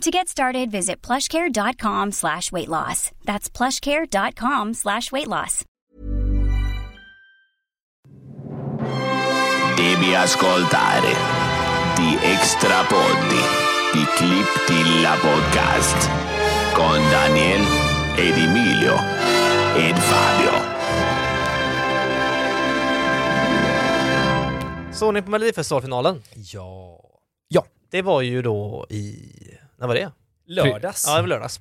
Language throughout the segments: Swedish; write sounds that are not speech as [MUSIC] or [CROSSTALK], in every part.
To get started, visit plushcare.com slash weight loss. That's plushcare.com slash weight loss. Devi ascoltare di Extra Poddi, di Clip Dilla Podcast, con Daniel ed Emilio ed Fabio. Såg ni på Melodifestivalfinalen? Ja. Ja. Det var ju då i... När var det? Lördags. Ja, det var lördags.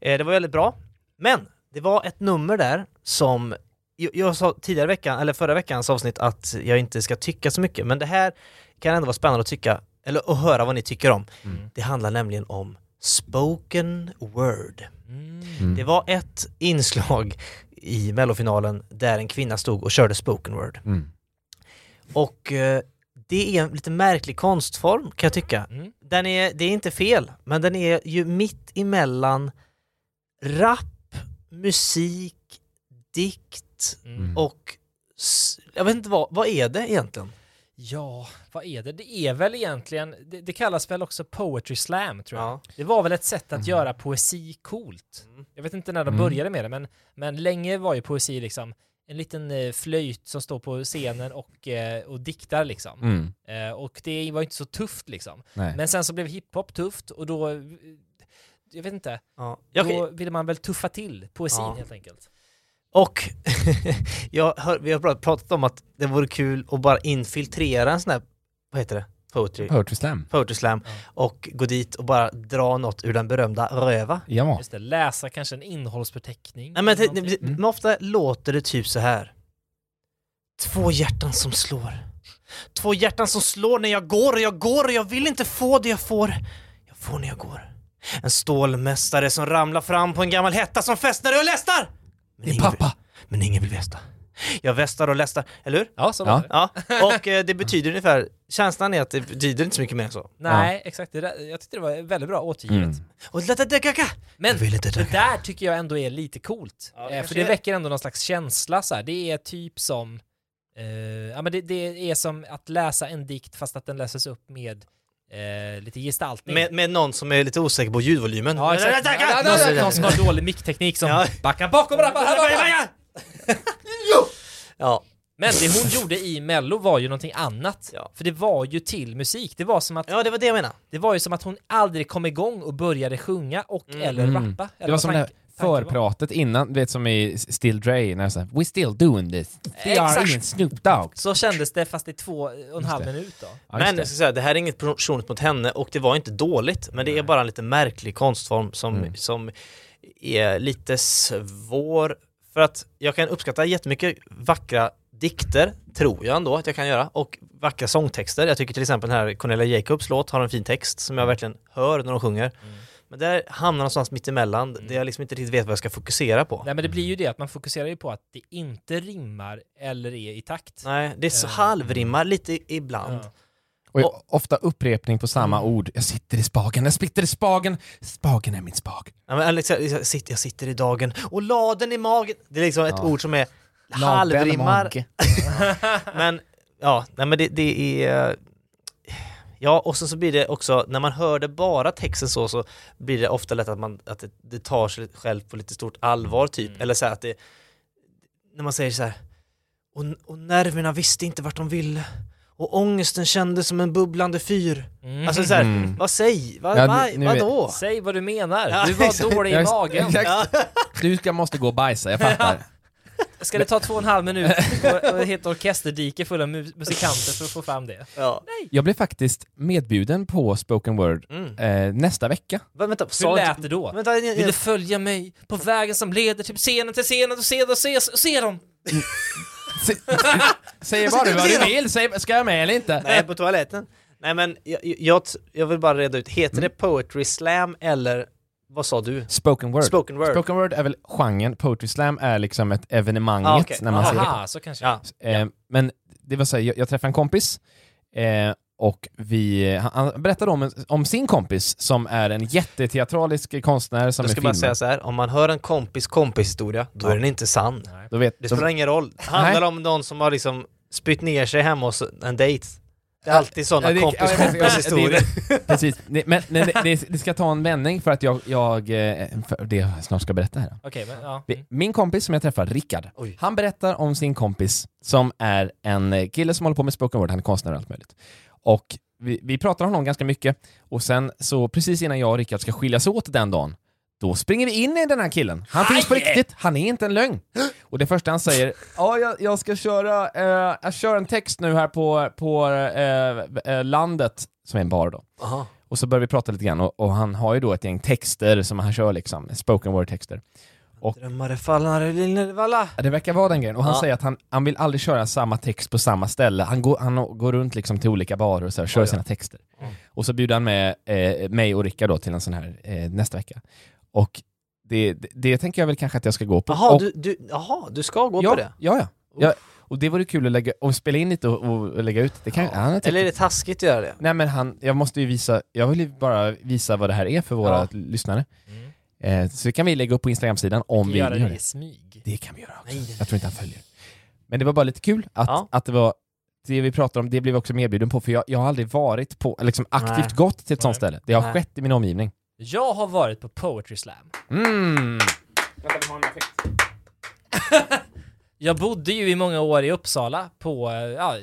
Eh, det var väldigt bra. Men det var ett nummer där som jag, sa tidigare veckan, eller förra veckans avsnitt att jag inte ska tycka så mycket, men det här kan ändå vara spännande att tycka, eller att höra vad ni tycker om. Det handlar nämligen om spoken word. Det var ett inslag i mellofinalen där en kvinna stod och körde spoken word. Mm. Och eh, det är en lite märklig konstform kan jag tycka. Mm. Den är, det är inte fel, men den är ju mitt emellan rap, musik, dikt Mm. och jag vet inte vad, vad är det egentligen? Ja, vad är det? Det är väl egentligen, det, det kallas väl också poetry slam tror jag. Ja. Det var väl ett sätt att göra poesi coolt. Jag vet inte när de Mm. började med det, men, men länge var ju poesi liksom en liten eh, flöjt som står på scenen och, eh, och diktar liksom. Mm. Eh, och det var inte så tufft liksom. Nej. Men sen så blev hiphop tufft och då, jag vet inte, Ja. Då ville man väl tuffa till poesin Ja. helt enkelt. och [LAUGHS] jag hör, vi har pratat om att det vore kul att bara infiltrera en sån här, vad heter det, poetry, Poetry slam. poetry slam Ja. och gå dit och bara dra något ur den berömda röva. Ja. Just det, läsa kanske en innehållsförteckning. Nej men, det, det, men ofta låter det typ så här. Två hjärtan som slår. Två hjärtan som slår när jag går och jag går och jag vill inte få det jag får. Jag får när jag går. En stålmästare som ramlar fram på en gammal hetta som fästnar och lästar! Men ingen vill- pappa. Men ingen vill västa. Jag västar och lästar, eller hur? Ja, så Ja. var det. Ja, och eh, det betyder ungefär, känslan är att det betyder inte så mycket mer än så. Nej, exakt. Det där, jag tyckte det var väldigt bra återgivet. Mm. Och! Men det där tycker jag ändå är lite coolt. Ja, eh, för det är. väcker ändå någon slags känsla så här. Det är typ som eh, ja, men det, det är som att läsa en dikt fast att den läses upp med eh, lite gestaltning. Med, med någon som är lite osäker på ljudvolymen. ja, exakt. Ja, ja, ja, någon som har dålig mickteknik som Ja. backar bakom rappa, här bakom. Ja, Men det hon gjorde i Mello var ju någonting annat. Ja. För det var ju till musik. Det var som att ja, det var det jag menade. det var ju som att hon aldrig kom igång och började sjunga och eller Mm. rappa. Eller Det var som det här var. förpratet innan, du vet som i Still Dre, när det så här, We still doing this. We are Exakt. in Snoop Dogg. Så kändes det fast i två och en halv minut då. Ja, men det. jag ska säga, det här är inget personligt mot henne och det var inte dåligt, men det är bara en lite märklig konstform som, Mm. som är lite svår. För att jag kan uppskatta jättemycket vackra dikter, tror jag ändå att jag kan göra, och vackra sångtexter. Jag tycker till exempel den här Cornelia Jacobs låt har en fin text som jag verkligen hör när de sjunger. Men där hamnar någonstans mitt emellan, där jag liksom inte riktigt vet vad jag ska fokusera på. Nej men det blir ju det att man fokuserar ju på att det inte rimmar eller är i takt. Nej, det är så Eh, halvrimmar lite ibland. Ja. Och ofta upprepning på samma ord. Jag sitter i spagen, jag sitter i spagen. Spagen är min spag. Ja, men Alex, jag, sitter, jag sitter i dagen och laden i magen. Det är liksom ett Ja. ord som är halvrimmar. [LAUGHS] Men ja, nej men det, det är... Ja, och så, så blir det också, när man hör det bara texten så, så blir det ofta lätt att, man, att det, det tar sig själv på lite stort allvar typ. Mm. Eller så här att det, när man säger så här, och, och nerverna visste inte vart de ville. Och ångesten kändes som en bubblande fyr. Mm. Alltså så här, Mm. vad säg, vad, Ja, vad, vet- vadå? Säg vad du menar. Ja, du var exakt. [LAUGHS] dålig i Jag- magen. Exakt. Du ska, måste gå och bajsa, jag fattar. Ska det ta två och en halv minut [LAUGHS] och, och ett orkesterdike full av mu- musikanter för att få fram det? Ja. Jag blev faktiskt medbjuden på spoken word Mm. eh, nästa vecka. Va, vänta, Hur sa lät det då? Vänta, jag, Vill du följa mig på vägen som leder till scenen, till scenen, och se och se, se dem? [LAUGHS] [LAUGHS] Säg bara vad du vill, säg, ska jag med eller inte? Nej, på toaletten. Nej men jag, jag, jag vill bara reda ut, heter Mm. det poetry slam eller Vad sa du? Spoken word. Spoken word. Spoken word är väl genren, poetry slam är liksom ett evenemanget Ah, okej. när man ser Aha, så kanske. Ja. Eh, Men det var så här, jag, jag träffade en kompis eh, och vi, han, berättade om, om sin kompis som är en jätteteatralisk konstnär som Jag ska bara säga så här, om man hör en kompis kompis historia, då är den inte sann. Nej. Då vet, Det då, spelar ingen roll. Det handlar om någon som har liksom spytt ner sig hemma hos en dejt. Det är alltid sådana Ja, kompis ja, jag vet, kompis ja, det- historier. precis, men, men det, det ska ta en vändning för att jag, jag eh, för det jag snart ska berätta här. Okej, men ja. Min kompis som jag träffade, Rickard, Oj. han berättar om sin kompis som är en kille som håller på med spoken word, han är konstnär och allt möjligt. Och vi, vi pratar om honom ganska mycket och sen så precis innan jag och Rickard ska skiljas åt den dagen, då springer vi in i den här killen. Han finns på riktigt, han är inte en lögn. [GASPS] Och det första han säger, ja jag, jag ska köra, eh, jag kör en text nu här på, på eh, eh, landet, som är en bar då. Aha. Och så börjar vi prata lite grann och, och han har ju då ett gäng texter som han kör liksom, spoken word texter. Drömmare fallnare Linnevalla. Ja, Det verkar vara den grejen. Och han Ja. säger att han, han vill aldrig köra samma text på samma ställe. Han går, han går runt liksom till olika barer och så här, kör Oj då. sina texter. Mm. Och så bjuder han med eh, mig och Rickard då till en sån här eh, nästa vecka. Och det, det, det tänker jag väl kanske att jag ska gå på. Jaha, och, du, du, du ska gå ja, på det? Ja, ja. ja. Och det vore kul att lägga, och spela in lite och, och lägga ut. Det kan, Ja. han tyckt- Eller är det taskigt att göra det? Nej men han, jag måste ju visa, jag vill ju bara visa vad det här är för våra Ja. lyssnare. Mm. Eh, så det kan vi lägga upp på Instagram-sidan om vi Göra gör det det. i smyg. Det kan vi göra också. Nej. Jag tror inte han följer. Men det var bara lite kul att, Ja. att det var det vi pratar om, det blev vi också medbjuden på för jag, jag har aldrig varit på, liksom aktivt Nej. gått till ett sånt Nej. ställe. Det har Nej. skett i min omgivning. Jag har varit på Poetry Slam. Mm. [LAUGHS] Jag bodde ju i många år i Uppsala på, ja,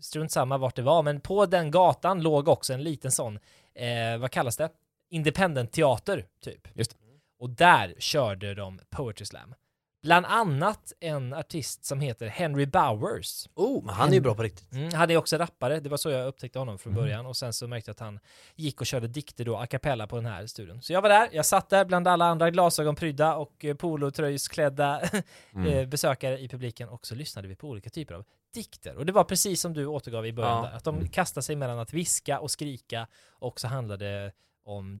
strunt samma vart det var, men på den gatan låg också en liten sån, eh, vad kallas det? Independent teater, typ. Just det. Och där körde de Poetry Slam. Bland annat en artist som heter Henry Bowers. Oh, men han är ju bra på riktigt. Mm, han är också rappare, det var så jag upptäckte honom Mm. från början och sen så märkte jag att han gick och körde dikter då a cappella på den här studion. Så jag var där, jag satt där bland alla andra glasögonprydda och eh, polotröjsklädda [LAUGHS] Mm. eh, besökare i publiken och så lyssnade vi på olika typer av dikter. Och det var precis som du återgav i början Ja. där, att de kastar sig mellan att viska och skrika och så handlade om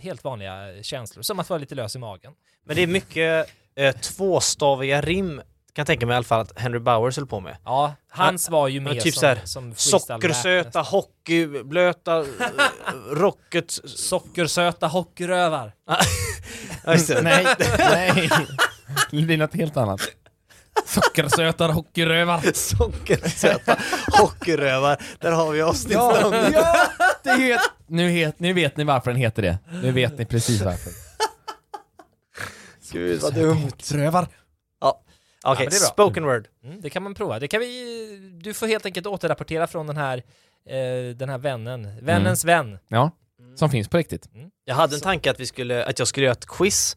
helt vanliga känslor, som att vara lite lös i magen. Men det är mycket eh, tvåstaviga rim, kan jag tänka mig i alla fall att Henry Bowers höll på med. Ja, hans var ju med typ som, så här, som Sockersöta, hockeyblöta, eh, rocket... Sockersöta hockeyrövar. [LAUGHS] Nej, [LAUGHS] nej. Det blir något helt annat. Sockersötar hockeyrövar. [LAUGHS] Sockersöta hockeyrövar, där har vi avsnittsnamnet. ja, det het, nu, het, nu vet ni varför den heter det. Nu vet ni precis varför. Gud vad dumt. Hockeyrövar. Ja. Okej, är bra. spoken word. Mm, det kan man prova. Det kan vi, du får helt enkelt återrapportera från den här, eh, den här vännen. Vännens vän. Ja, som finns på riktigt. Jag hade en tanke att, vi skulle, att jag skulle göra ett quiz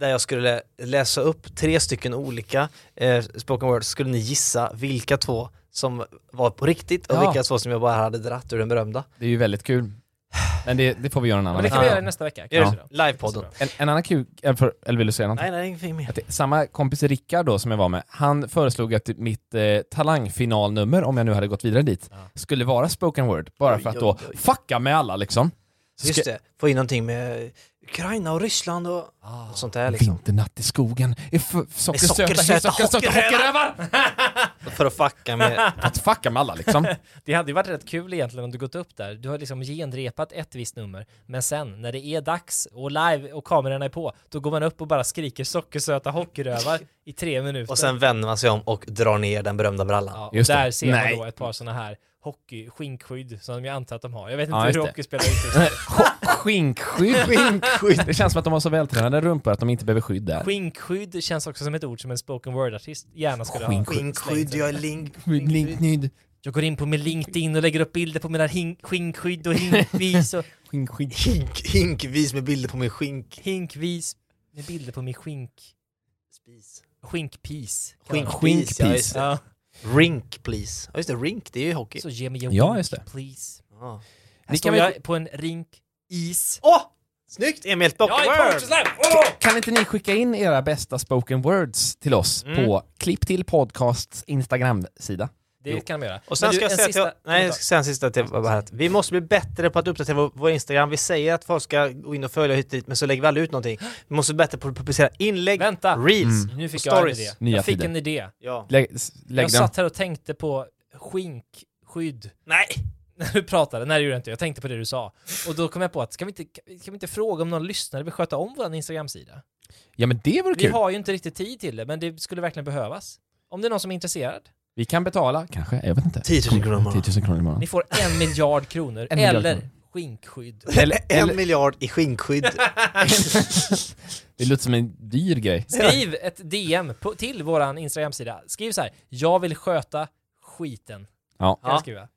där jag skulle läsa upp tre stycken olika eh, spoken words, skulle ni gissa vilka två som var på riktigt och Ja. vilka två som jag bara hade dratt ur den berömda. Det är ju väldigt kul. Men det, det får vi göra en annan Men det kan vecka. vi Ja. göra nästa vecka. Då. Livepodden. En, en annan kul, eller vill du säga någonting? Nej, nej, ingenting mer. Att det, samma kompis Rickard då som jag var med, han föreslog att mitt eh, talangfinalnummer, om jag nu hade gått vidare dit, Ja. skulle vara spoken word. Bara Oj, för att oj, då oj. fucka med alla liksom. Så Just ska- det, få in någonting med Ukraina och Ryssland och och sånt där liksom. Vinternatt i skogen, är sockersöta, sockersöta hockeyrövar! [LAUGHS] För att fucka med... För att fucka med alla liksom. [LAUGHS] Det hade ju varit rätt kul egentligen om du gått upp där. Du har liksom genrepat ett visst nummer, men sen när det är dags och live och kamerorna är på, då går man upp och bara skriker sockersöta hockeyrövar i tre minuter. Och sen vänder man sig om och drar ner den berömda brallan. ja, och där ser Nej. man då ett par sådana här hockey, skinkskydd som jag antar att de har. Jag vet inte Ja, hur just det. hockeyspelare utrustar. [LAUGHS] Skinkskydd. Skinkskydd. Det känns som att de har så vältränade rumpor att de inte behöver skydd där. Skinkskydd känns också som ett ord som en spoken word-artist gärna skulle ha. Skinkskydd. Skinkskydd, jag är link. Skinkskydd. Jag går in på min LinkedIn och lägger upp bilder på mina hin- skinkskydd och hinkvis och [LAUGHS] Skinkskydd. Hink, hinkvis med bilder på min skink. hinkvis med bilder på min skink... Spis. Skinkpis. Skinkpis. Ja. Rink please. Ja just det, rink det är ju hockey. Så ge mig en Ja, just det. please. Ja. Här Ni står kan väl- jag på en rink, is. Åh! Snyggt Emil! Spoken Jag är word! Slam! Åh! Kan inte ni skicka in era bästa spoken words till oss Mm. på Klipp till podcasts Instagram-sida? Det kan de göra. Och sen Men ska du, jag säga sista till, nej, jag ska säga en sista till bara att vi måste bli bättre på att uppdatera vår, vår Instagram. Vi säger att folk ska gå in och följa hit och dit, men så lägger vi aldrig ut någonting. Vi måste bli bättre på att publicera inlägg, Vänta! reels Mm. Nu fick jag en idé. Nya jag fick tider. en idé. Ja. Lägg, lägg Jag den. satt här och tänkte på skinkskydd. Nej! [LAUGHS] När du pratade, nej det gjorde jag inte, jag tänkte på det du sa. Och då kom jag på att, ska vi inte, ska vi inte fråga om någon lyssnare vill sköta om vår Instagram-sida? Ja men det vore Vi kul. har ju inte riktigt tid till det, men det skulle verkligen behövas. Om det är någon som är intresserad. Vi kan betala, kanske, jag vet inte. 10 000 kronor imorgon. 10 000 kronor imorgon. Ni får en miljard kronor, [LAUGHS] En miljard eller kronor. skinkskydd. Eller, En eller, miljard i skinkskydd. [LAUGHS] det låter som en dyr grej. Skriv ett DM på, till våran Instagram-sida. Skriv så här: jag vill sköta skiten. Ja. Kan jag skriva.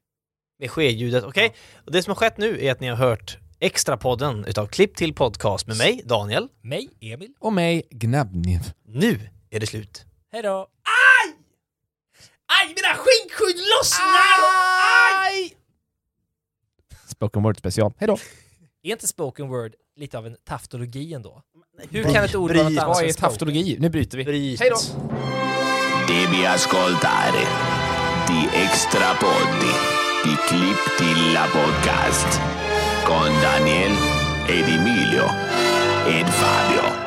med skedljudet, okej? Och det som har skett nu är att ni har hört Extrapodden utav Klipp till podcast med mig, Daniel. Mig, Emil. Och mig, Gnabbniv. Nu är det slut. Hej då. Aj! Aj, mina skinkskydd lossnar! Aj! Spoken word special. Hej då! Är inte spoken word lite av en taftologi ändå? Hur kan ett ord vara något annat Vad är taftologi? Nu bryter vi. Bryt. Hej då! Devi ascoltare di Extra Poddi di Clip Tilla Podcast con Daniel ed Emilio ed Fabio.